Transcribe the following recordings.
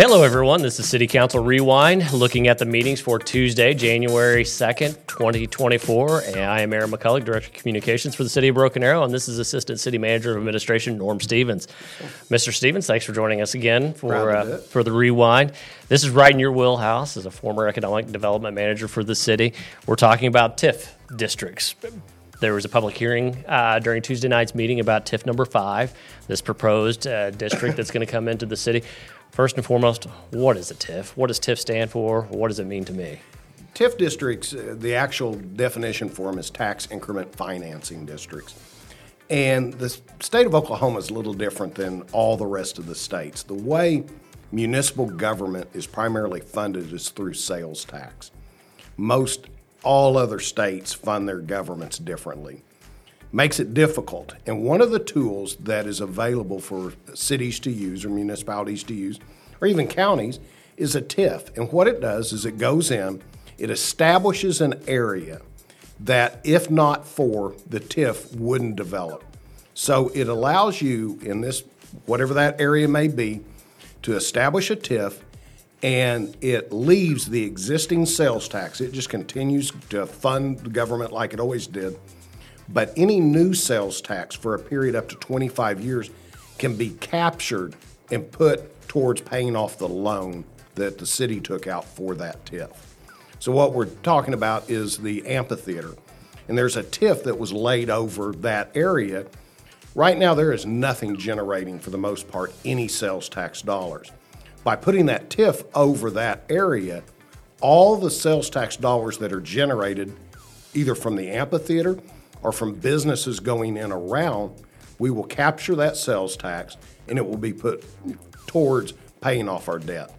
Hello, everyone. This is City Council Rewind, looking at the meetings for Tuesday, January 2nd, 2024. And I am Aaron McCulloch, Director of Communications for the City of Broken Arrow, and this is Assistant City Manager of Administration, Norm Stevens. Mr. Stevens, thanks for joining us again for, Proud to do uh, for the Rewind. This is right in your wheelhouse as a former Economic Development Manager for the city. We're talking about TIF districts. There was a public hearing uh, during Tuesday night's meeting about TIF number five, this proposed uh, district that's going to come into the city. First and foremost, what is a TIF? What does TIF stand for? What does it mean to me? TIF districts, uh, the actual definition for them is tax increment financing districts. And the state of Oklahoma is a little different than all the rest of the states. The way municipal government is primarily funded is through sales tax. Most all other states fund their governments differently. Makes it difficult. And one of the tools that is available for cities to use or municipalities to use, or even counties, is a TIF. And what it does is it goes in, it establishes an area that, if not for the TIF, wouldn't develop. So it allows you in this, whatever that area may be, to establish a TIF and it leaves the existing sales tax. It just continues to fund the government like it always did. But any new sales tax for a period up to 25 years can be captured and put towards paying off the loan that the city took out for that TIF. So what we're talking about is the amphitheater. And there's a TIF that was laid over that area. Right now, there is nothing generating, for the most part, any sales tax dollars. By putting that TIF over that area, all the sales tax dollars that are generated, either from the amphitheater or from businesses going in around, we will capture that sales tax and it will be put towards paying off our debt.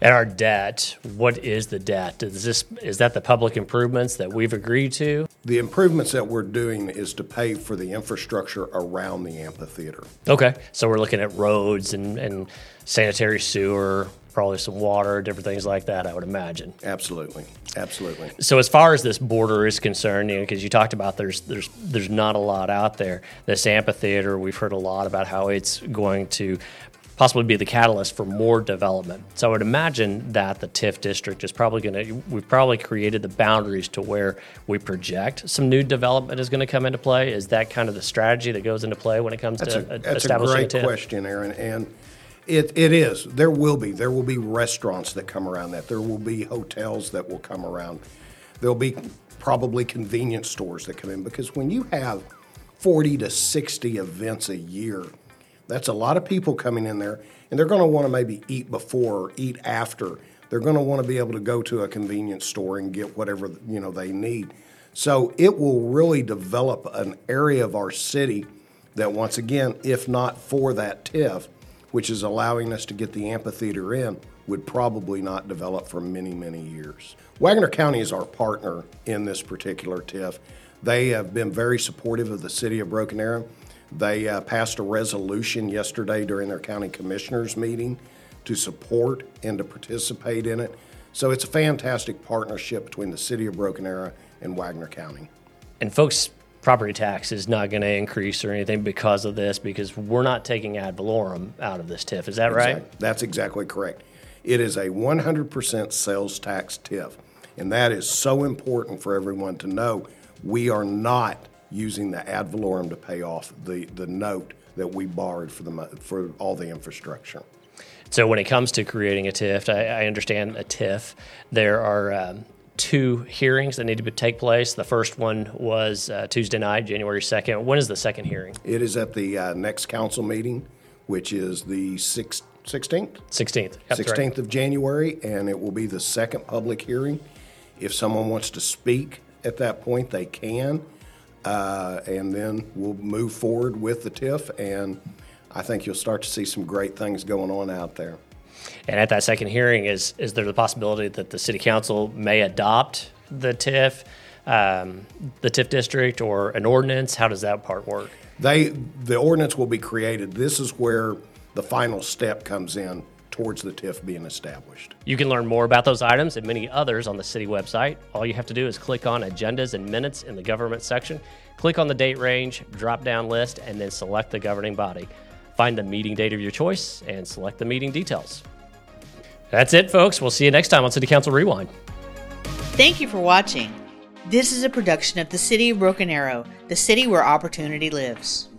And our debt, what is the debt? Is this is that the public improvements that we've agreed to? The improvements that we're doing is to pay for the infrastructure around the amphitheater. Okay. So we're looking at roads and, and sanitary sewer, probably some water, different things like that, I would imagine. Absolutely, absolutely. So as far as this border is concerned, you know, because you talked about there's there's there's not a lot out there. This amphitheater, we've heard a lot about how it's going to possibly be the catalyst for more development. So I would imagine that the TIF district is probably going to we've probably created the boundaries to where we project some new development is going to come into play. Is that kind of the strategy that goes into play when it comes That's to a, that's a establishing great TIF? question, Aaron. And it, it is. There will be. There will be restaurants that come around that. There will be hotels that will come around. There'll be probably convenience stores that come in because when you have 40 to 60 events a year, that's a lot of people coming in there, and they're going to want to maybe eat before or eat after. They're going to want to be able to go to a convenience store and get whatever you know they need. So it will really develop an area of our city that, once again, if not for that TIF, which is allowing us to get the amphitheater in, would probably not develop for many, many years. Wagoner County is our partner in this particular TIF. They have been very supportive of the city of Broken Arrow. They uh, passed a resolution yesterday during their county commissioners meeting to support and to participate in it. So it's a fantastic partnership between the city of Broken Arrow and Wagoner County. and folks property tax is not going to increase or anything because of this because we're not taking ad valorem out of this TIF. Is that right? That's exactly correct. It is a 100% sales tax TIF. And that is so important for everyone to know. We are not using the ad valorem to pay off the, the note that we borrowed for, the, for all the infrastructure. So when it comes to creating a TIF, I, I understand a TIF. There are um, two hearings that need to be, take place. The first one was uh, Tuesday night, January second. When is the second hearing? It is at the uh, next council meeting, which is the six- 16th? Sixteenth. 16th of January, and it will be the second public hearing. If someone wants to speak at that point, they can. Uh, and then we'll move forward with the TIF, and I think you'll start to see some great things going on out there. And at that second hearing, is is there the possibility that the city council may adopt the TIF, um, the TIF district, or an ordinance? How does that part work? They, the ordinance will be created. This is where the final step comes in towards the TIF being established. You can learn more about those items and many others on the city website. All you have to do is click on Agendas and Minutes in the Government section, click on the date range drop down list, and then select the governing body. Find the meeting date of your choice and select the meeting details. That's it, folks. We'll see you next time on City Council Rewind. Thank you for watching. This is a production of the City of Broken Arrow, the city where opportunity lives.